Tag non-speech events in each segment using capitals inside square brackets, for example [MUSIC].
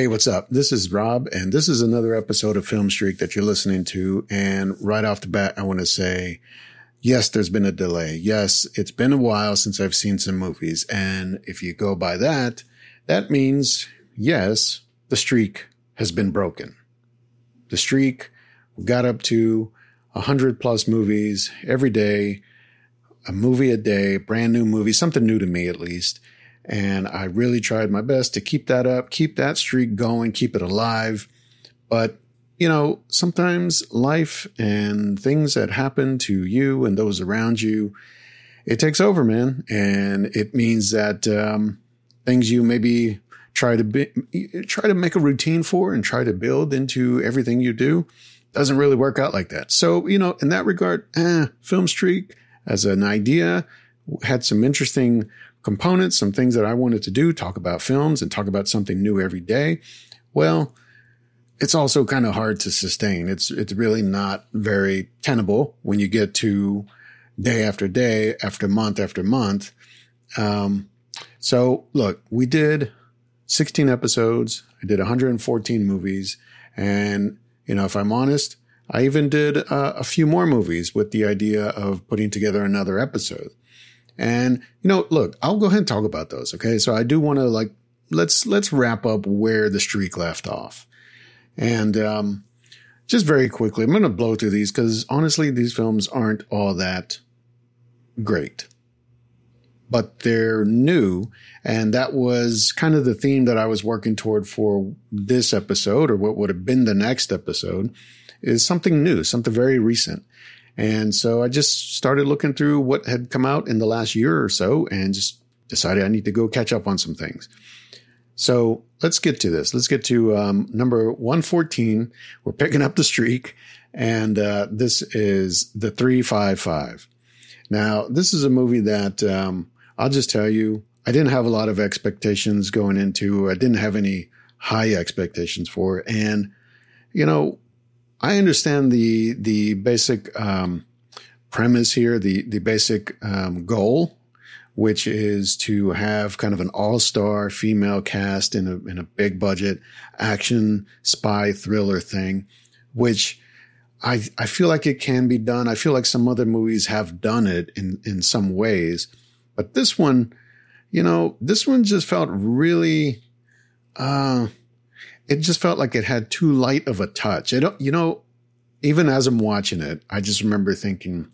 Hey, what's up? This is Rob, and this is another episode of Film Streak that you're listening to. And right off the bat, I want to say, yes, there's been a delay. Yes, it's been a while since I've seen some movies. And if you go by that, that means, yes, the streak has been broken. The streak got up to 100 plus movies every day, a movie a day, brand new movie, something new to me at least. And I really tried my best to keep that up, keep that streak going, keep it alive. But, you know, sometimes life and things that happen to you and those around you, it takes over, man. And it means that um, things you maybe try to be, try to make a routine for and try to build into everything you do doesn't really work out like that. So, you know, in that regard, eh, Film Streak as an idea had some interesting components, some things that I wanted to do, talk about films and talk about something new every day. Well, it's also kind of hard to sustain. It's, it's really not very tenable when you get to day after day, after month after month. Um, so look, we did 16 episodes. I did 114 movies. And, you know, if I'm honest, I even did uh, a few more movies with the idea of putting together another episode. And, you know, look, I'll go ahead and talk about those. Okay. So I do want to like, let's, let's wrap up where the streak left off. And, um, just very quickly, I'm going to blow through these because honestly, these films aren't all that great, but they're new. And that was kind of the theme that I was working toward for this episode or what would have been the next episode is something new, something very recent. And so I just started looking through what had come out in the last year or so and just decided I need to go catch up on some things. So let's get to this. Let's get to um, number 114. We're picking up the streak. And uh, this is The 355. Now, this is a movie that um, I'll just tell you, I didn't have a lot of expectations going into. I didn't have any high expectations for. And, you know, I understand the the basic um, premise here, the the basic um, goal, which is to have kind of an all star female cast in a in a big budget action spy thriller thing, which I I feel like it can be done. I feel like some other movies have done it in in some ways, but this one, you know, this one just felt really. Uh, it just felt like it had too light of a touch. You know, even as I'm watching it, I just remember thinking,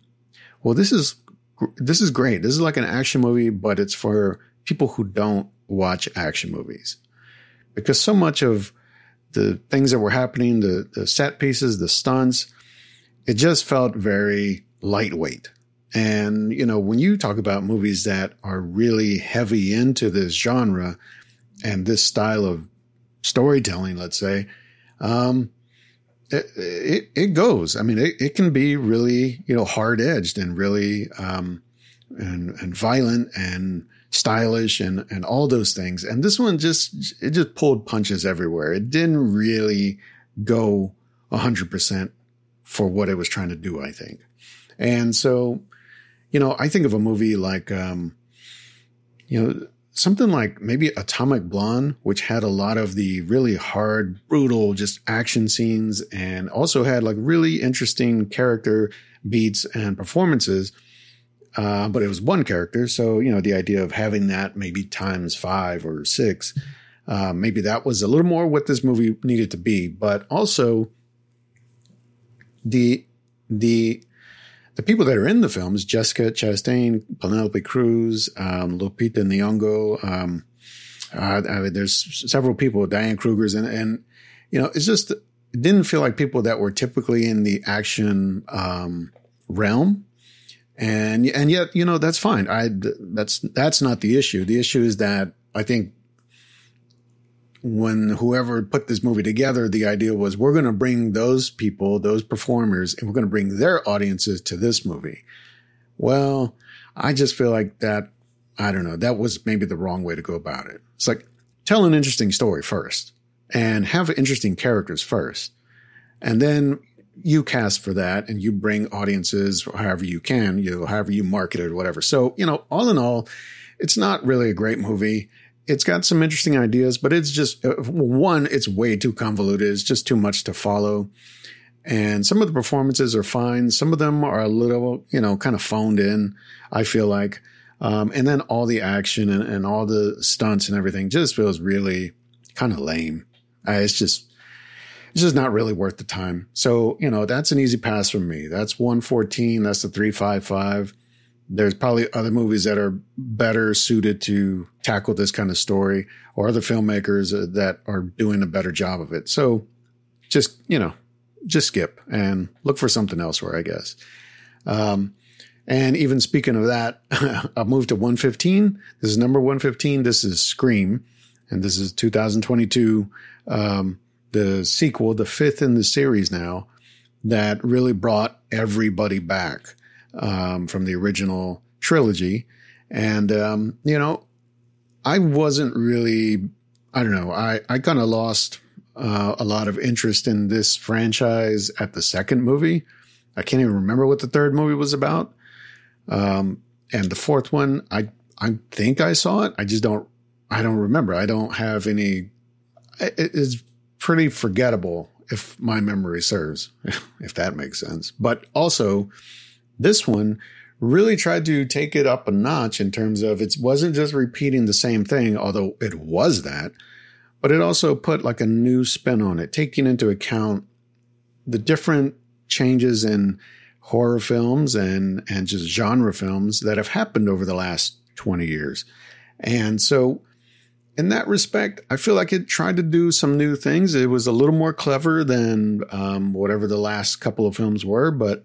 well, this is, this is great. This is like an action movie, but it's for people who don't watch action movies because so much of the things that were happening, the, the set pieces, the stunts, it just felt very lightweight. And, you know, when you talk about movies that are really heavy into this genre and this style of storytelling, let's say, um, it, it, it goes. I mean, it, it can be really, you know, hard edged and really, um, and, and violent and stylish and, and all those things. And this one just, it just pulled punches everywhere. It didn't really go a hundred percent for what it was trying to do, I think. And so, you know, I think of a movie like, um, you know, something like maybe Atomic Blonde, which had a lot of the really hard, brutal, just action scenes and also had like really interesting character beats and performances. Uh, but it was one character. So, you know, the idea of having that maybe times five or six, uh, maybe that was a little more what this movie needed to be. But also the, the the people that are in the films, Jessica Chastain, Penelope Cruz, um, Lupita Nyong'o, um, uh, I mean, there's several people, Diane Kruger's, and, and, you know, it's just, it didn't feel like people that were typically in the action, um, realm. And, and yet, you know, that's fine. I, that's, that's not the issue. The issue is that I think when whoever put this movie together, the idea was we're going to bring those people, those performers, and we're going to bring their audiences to this movie. Well, I just feel like that, I don't know, that was maybe the wrong way to go about it. It's like tell an interesting story first and have interesting characters first. And then you cast for that and you bring audiences however you can, you know, however you market it or whatever. So, you know, all in all, it's not really a great movie it's got some interesting ideas, but it's just uh, one, it's way too convoluted. It's just too much to follow. And some of the performances are fine. Some of them are a little, you know, kind of phoned in, I feel like. Um, and then all the action and, and, all the stunts and everything just feels really kind of lame. Uh, it's just, it's just not really worth the time. So, you know, that's an easy pass from me. That's 114. That's the 355. There's probably other movies that are better suited to tackle this kind of story or other filmmakers uh, that are doing a better job of it. So just, you know, just skip and look for something elsewhere, I guess. Um, and even speaking of that, [LAUGHS] I'll move to 115. This is number 115. This is Scream, and this is 2022, um, the sequel, the fifth in the series now, that really brought everybody back um, from the original trilogy. And, um, you know, I wasn't really, I don't know, I, I kind of lost uh, a lot of interest in this franchise at the second movie. I can't even remember what the third movie was about. Um, and the fourth one, I I think I saw it. I just don't. I don't remember. I don't have any. It is pretty forgettable if my memory serves, [LAUGHS] if that makes sense. But also, this one really tried to take it up a notch in terms of it wasn't just repeating the same thing, although it was that, but it also put like a new spin on it, taking into account the different changes in horror films and, and just genre films that have happened over the last 20 years. And so in that respect, I feel like it tried to do some new things. It was a little more clever than um, whatever the last couple of films were, but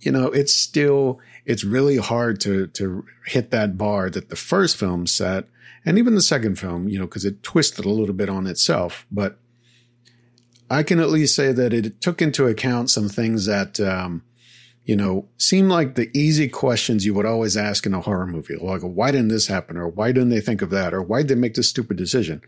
you know, it's still it's really hard to to hit that bar that the first film set and even the second film, you know, because it twisted a little bit on itself. But I can at least say that it took into account some things that, um, you know, seem like the easy questions you would always ask in a horror movie. Like, why didn't this happen? Or why didn't they think of that? Or why did they make this stupid decision?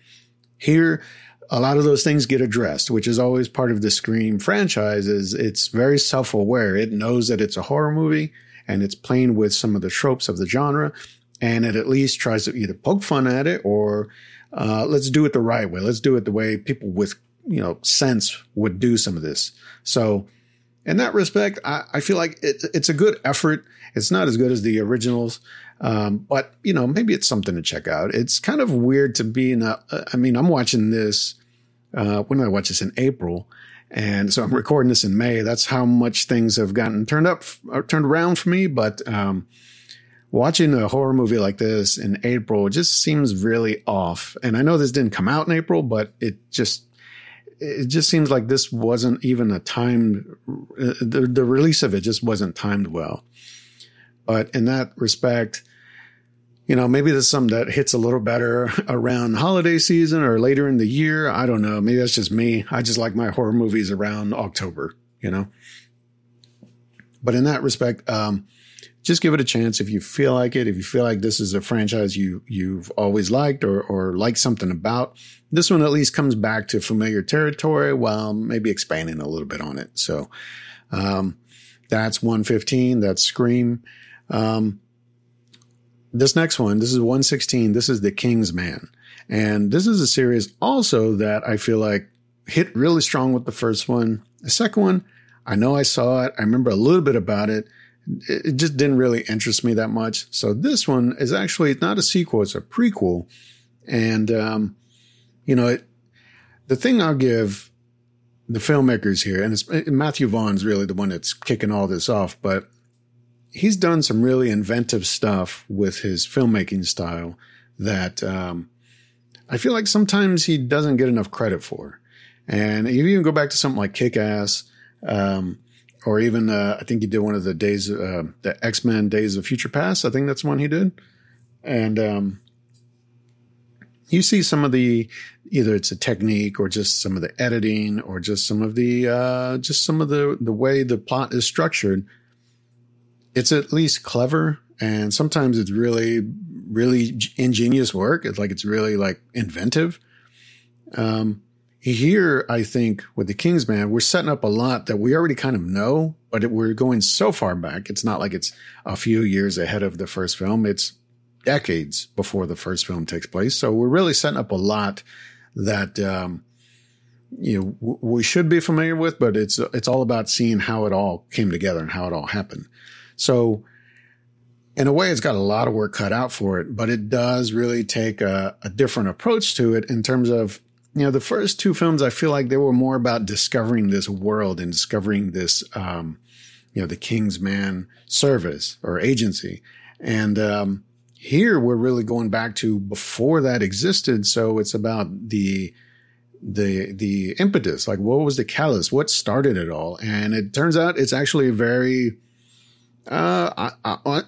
Here, a lot of those things get addressed, which is always part of the Scream franchise is it's very self-aware. It knows that it's a horror movie and it's playing with some of the tropes of the genre and it at least tries to either poke fun at it or uh, let's do it the right way. Let's do it the way people with you know sense would do some of this. So in that respect, I, I feel like it, it's a good effort. It's not as good as the originals, um, but you know maybe it's something to check out. It's kind of weird to be in a. I mean, I'm watching this. Uh, when did I watch this in April? And so I'm recording this in May. That's how much things have gotten turned up, turned around for me. But um, watching a horror movie like this in April just seems really off. And I know this didn't come out in April, but it just it just seems like this wasn't even a timed the, the release of it just wasn't timed well. But in that respect, you know, maybe there's some that hits a little better [LAUGHS] around holiday season or later in the year. I don't know. Maybe that's just me. I just like my horror movies around October, you know. But in that respect, um, just give it a chance if you feel like it. If you feel like this is a franchise you you've always liked or or like something about, this one at least comes back to familiar territory while maybe expanding a little bit on it. So um, that's 115. That's Scream. Um, this next one, this is 116. This is The King's Man, and this is a series also that I feel like hit really strong with the first one. The second one, I know I saw it. I remember a little bit about it it just didn't really interest me that much. So this one is actually not a sequel; it's a prequel. And um, you know, it, the thing I'll give the filmmakers here, and it's, Matthew Vaughn's really the one that's kicking all this off, but he's done some really inventive stuff with his filmmaking style that um, I feel like sometimes he doesn't get enough credit for. And you even go back to something like Kick Ass. Um, or even uh, I think he did one of the days, uh, the X Men Days of Future Past. I think that's one he did, and um, you see some of the either it's a technique or just some of the editing or just some of the uh, just some of the the way the plot is structured. It's at least clever, and sometimes it's really really ingenious work. It's like it's really like inventive. Um, here, I think with the Kingsman, we're setting up a lot that we already kind of know, but it, we're going so far back. It's not like it's a few years ahead of the first film. It's decades before the first film takes place. So we're really setting up a lot that, um, you know, we should be familiar with, but it's, it's all about seeing how it all came together and how it all happened. So in a way, it's got a lot of work cut out for it, but it does really take a, a different approach to it in terms of, you know, the first two films, I feel like they were more about discovering this world and discovering this, um, you know, the King's Man service or agency. And, um, here we're really going back to before that existed. So it's about the, the, the impetus, like what was the callus? What started it all? And it turns out it's actually a very, uh, I, I,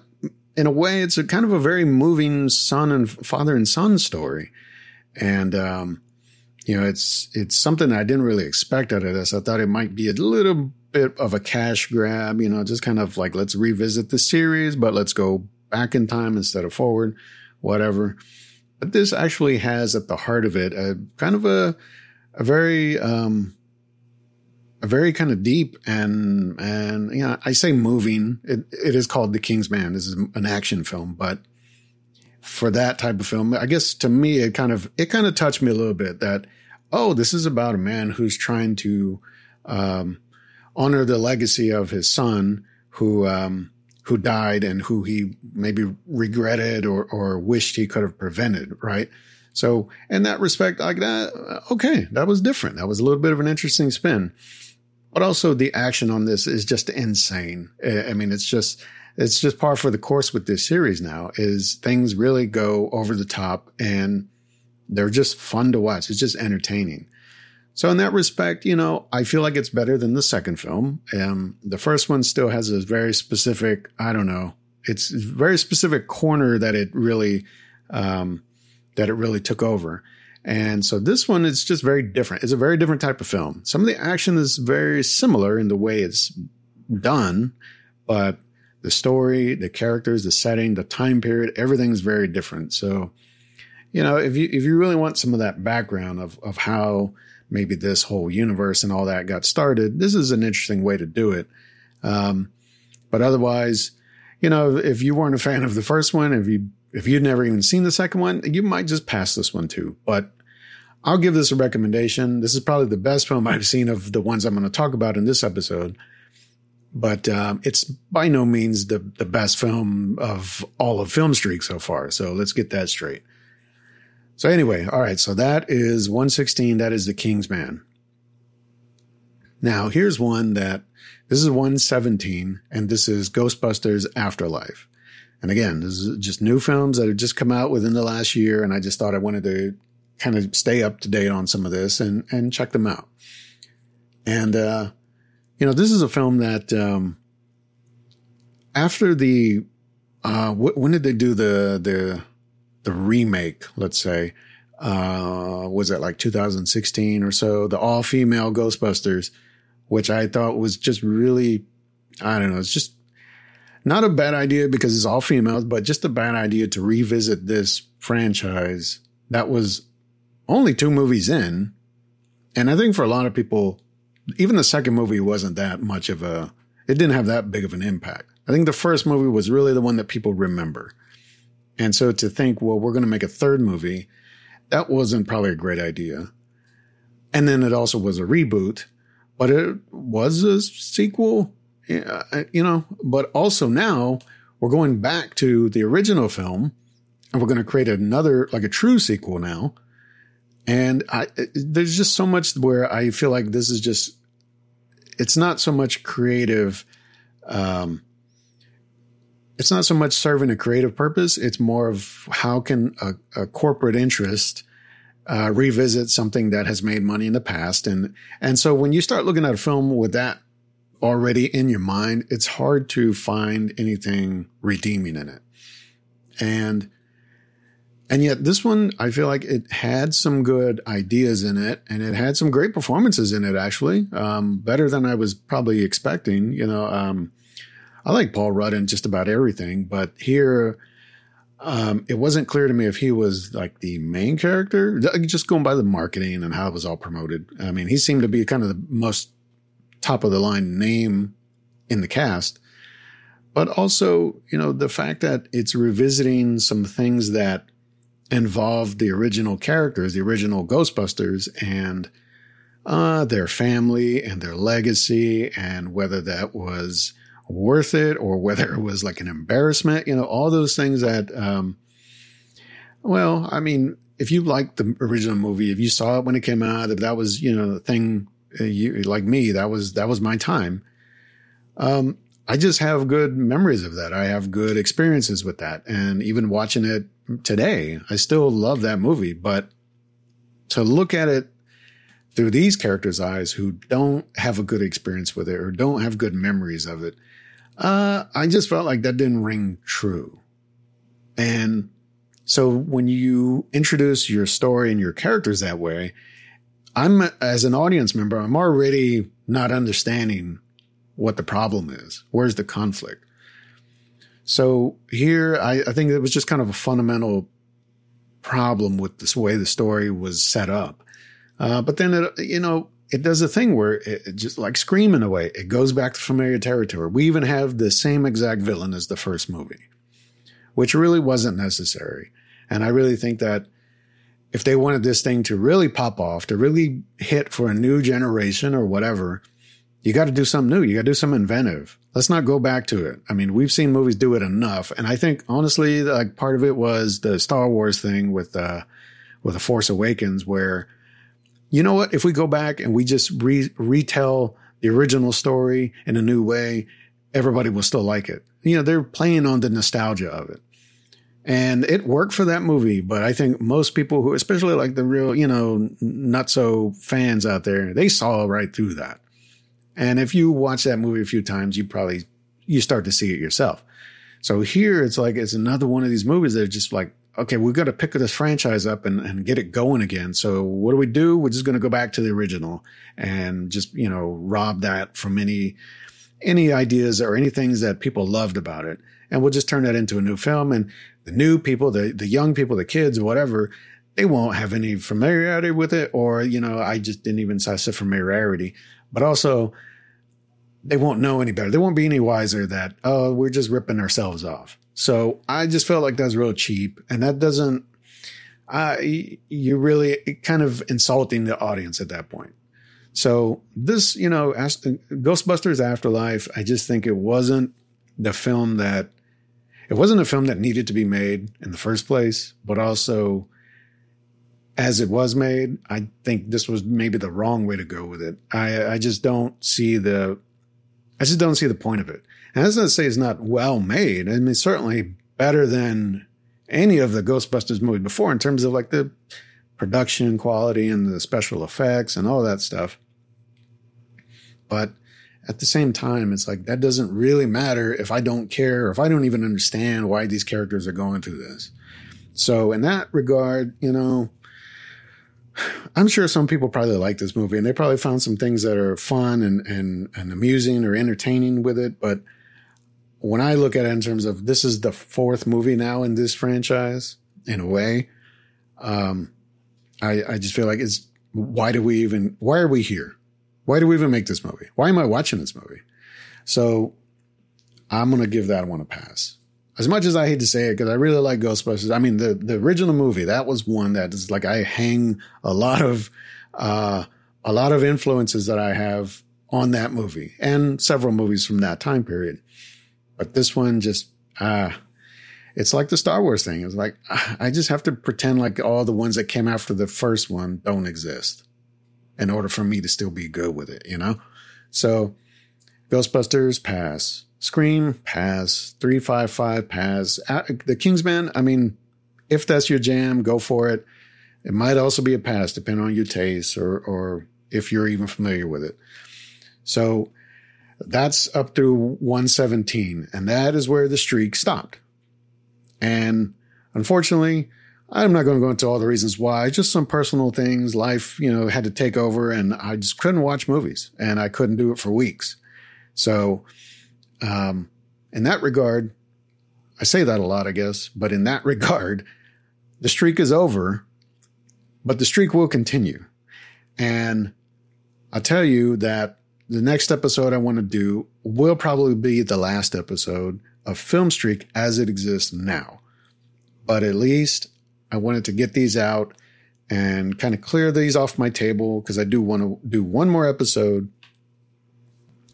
in a way, it's a kind of a very moving son and father and son story. And, um, you know, it's, it's something I didn't really expect out of this. I thought it might be a little bit of a cash grab, you know, just kind of like, let's revisit the series, but let's go back in time instead of forward, whatever. But this actually has at the heart of it a kind of a, a very, um, very kind of deep and and you know I say moving. It it is called The King's Man. This is an action film, but for that type of film, I guess to me it kind of it kind of touched me a little bit that oh this is about a man who's trying to um, honor the legacy of his son who um, who died and who he maybe regretted or or wished he could have prevented, right? So in that respect, like that, okay, that was different. That was a little bit of an interesting spin but also the action on this is just insane. I mean, it's just, it's just par for the course with this series now is things really go over the top and they're just fun to watch. It's just entertaining. So in that respect, you know, I feel like it's better than the second film. Um, the first one still has a very specific, I don't know, it's very specific corner that it really, um, that it really took over. And so this one is just very different. It's a very different type of film. Some of the action is very similar in the way it's done, but the story, the characters, the setting, the time period, everything's very different. So, you know, if you if you really want some of that background of of how maybe this whole universe and all that got started, this is an interesting way to do it. Um, but otherwise, you know, if you weren't a fan of the first one, if you if you'd never even seen the second one, you might just pass this one too. But I'll give this a recommendation. This is probably the best film I've seen of the ones I'm going to talk about in this episode. But um, it's by no means the the best film of all of Film Streak so far. So let's get that straight. So anyway, all right. So that is 116. That is The King's Man. Now here's one that this is 117, and this is Ghostbusters Afterlife. And again, this is just new films that have just come out within the last year. And I just thought I wanted to kind of stay up to date on some of this and, and check them out. And, uh, you know, this is a film that, um, after the, uh, wh- when did they do the, the, the remake, let's say, uh, was it like 2016 or so, the all female Ghostbusters, which I thought was just really, I don't know, it's just not a bad idea because it's all females, but just a bad idea to revisit this franchise that was only two movies in. And I think for a lot of people, even the second movie wasn't that much of a, it didn't have that big of an impact. I think the first movie was really the one that people remember. And so to think, well, we're going to make a third movie, that wasn't probably a great idea. And then it also was a reboot, but it was a sequel you know, but also now we're going back to the original film and we're going to create another, like a true sequel now. And I, there's just so much where I feel like this is just, it's not so much creative, um, it's not so much serving a creative purpose. It's more of how can a, a corporate interest uh, revisit something that has made money in the past. And, and so when you start looking at a film with that already in your mind, it's hard to find anything redeeming in it. And and yet this one, I feel like it had some good ideas in it and it had some great performances in it, actually. Um, better than I was probably expecting. You know, um, I like Paul Rudd in just about everything, but here, um, it wasn't clear to me if he was like the main character, just going by the marketing and how it was all promoted. I mean, he seemed to be kind of the most top of the line name in the cast. but also, you know, the fact that it's revisiting some things that involved the original characters, the original Ghostbusters, and uh, their family and their legacy, and whether that was worth it or whether it was like an embarrassment, you know, all those things that, um, well, I mean, if you liked the original movie, if you saw it when it came out, if that was, you know, the thing, uh, you, like me, that was, that was my time. Um, I just have good memories of that. I have good experiences with that. And even watching it today, I still love that movie. But to look at it through these characters' eyes who don't have a good experience with it or don't have good memories of it, uh, I just felt like that didn't ring true. And so when you introduce your story and your characters that way, I'm as an audience member, I'm already not understanding what the problem is. Where's the conflict? So here, I, I think it was just kind of a fundamental problem with this way the story was set up. Uh, but then it, you know, it does a thing where it, it just like Scream in a way, it goes back to familiar territory. We even have the same exact villain as the first movie, which really wasn't necessary. And I really think that if they wanted this thing to really pop off, to really hit for a new generation or whatever, you got to do something new. You got to do something inventive. Let's not go back to it. I mean, we've seen movies do it enough. And I think honestly, like part of it was the Star Wars thing with, uh, with the Force Awakens where, you know what? If we go back and we just re- retell the original story in a new way, everybody will still like it. You know, they're playing on the nostalgia of it. And it worked for that movie, but I think most people who, especially like the real, you know, not so fans out there, they saw right through that. And if you watch that movie a few times, you probably, you start to see it yourself. So here it's like, it's another one of these movies that are just like, okay, we've got to pick this franchise up and, and get it going again. So what do we do? We're just going to go back to the original and just, you know, rob that from any, any ideas or any things that people loved about it. And we'll just turn that into a new film. And the new people, the, the young people, the kids, whatever, they won't have any familiarity with it. Or, you know, I just didn't even say familiarity, but also they won't know any better. They won't be any wiser that, oh, we're just ripping ourselves off. So I just felt like that's real cheap. And that doesn't, uh, you're really kind of insulting the audience at that point. So this, you know, Ghostbusters Afterlife, I just think it wasn't the film that, it wasn't a film that needed to be made in the first place, but also as it was made, I think this was maybe the wrong way to go with it. I, I just don't see the, I just don't see the point of it. And that's not to say it's not well made. I mean, certainly better than any of the Ghostbusters movies before in terms of like the production quality and the special effects and all that stuff. But at the same time, it's like that doesn't really matter if I don't care or if I don't even understand why these characters are going through this. So in that regard, you know, I'm sure some people probably like this movie and they probably found some things that are fun and, and, and amusing or entertaining with it. But when I look at it in terms of this is the fourth movie now in this franchise, in a way, um, I, I just feel like it's why do we even why are we here? Why do we even make this movie? Why am I watching this movie? So I'm gonna give that one a pass. As much as I hate to say it, because I really like Ghostbusters. I mean, the the original movie that was one that is like I hang a lot of uh, a lot of influences that I have on that movie and several movies from that time period. But this one just, ah, uh, it's like the Star Wars thing. It's like, I just have to pretend like all the ones that came after the first one don't exist in order for me to still be good with it, you know? So Ghostbusters, pass. Scream, pass. 355, pass. Uh, the Kingsman, I mean, if that's your jam, go for it. It might also be a pass, depending on your taste or, or if you're even familiar with it. So that's up through 117. And that is where the streak stopped. And unfortunately, I'm not going to go into all the reasons why, just some personal things. Life, you know, had to take over and I just couldn't watch movies and I couldn't do it for weeks. So, um, in that regard, I say that a lot, I guess, but in that [LAUGHS] regard, the streak is over, but the streak will continue. And I'll tell you that the next episode I want to do will probably be the last episode of Film Streak as it exists now. But at least I wanted to get these out and kind of clear these off my table because I do want to do one more episode,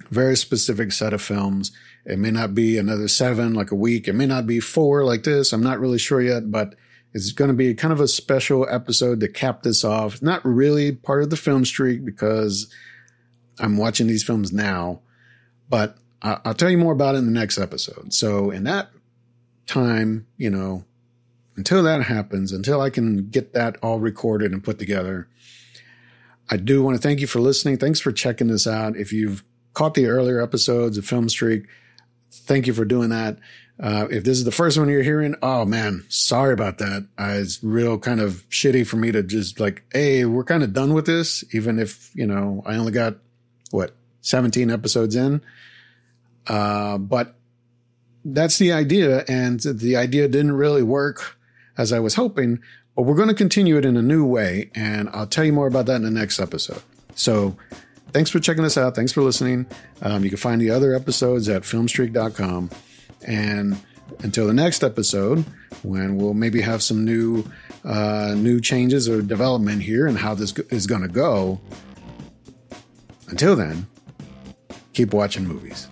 very specific set of films. It may not be another seven like a week. It may not be four like this. I'm not really sure yet, but it's going to be kind of a special episode to cap this off. Not really part of the film streak because I'm watching these films now, but I'll tell you more about it in the next episode. So in that time, you know, until that happens, until I can get that all recorded and put together, I do want to thank you for listening. Thanks for checking this out. If you've caught the earlier episodes of Film Streak, thank you for doing that. Uh, if this is the first one you're hearing, oh man, sorry about that. Uh, it's real kind of shitty for me to just like, hey, we're kind of done with this, even if, you know, I only got what, 17 episodes in. Uh, but that's the idea. And the idea didn't really work as I was hoping, but we're going to continue it in a new way. And I'll tell you more about that in the next episode. So thanks for checking us out. Thanks for listening. Um, you can find the other episodes at filmstreak.com. And until the next episode, when we'll maybe have some new uh, new changes or development here and how this is going to go. Until then, keep watching movies.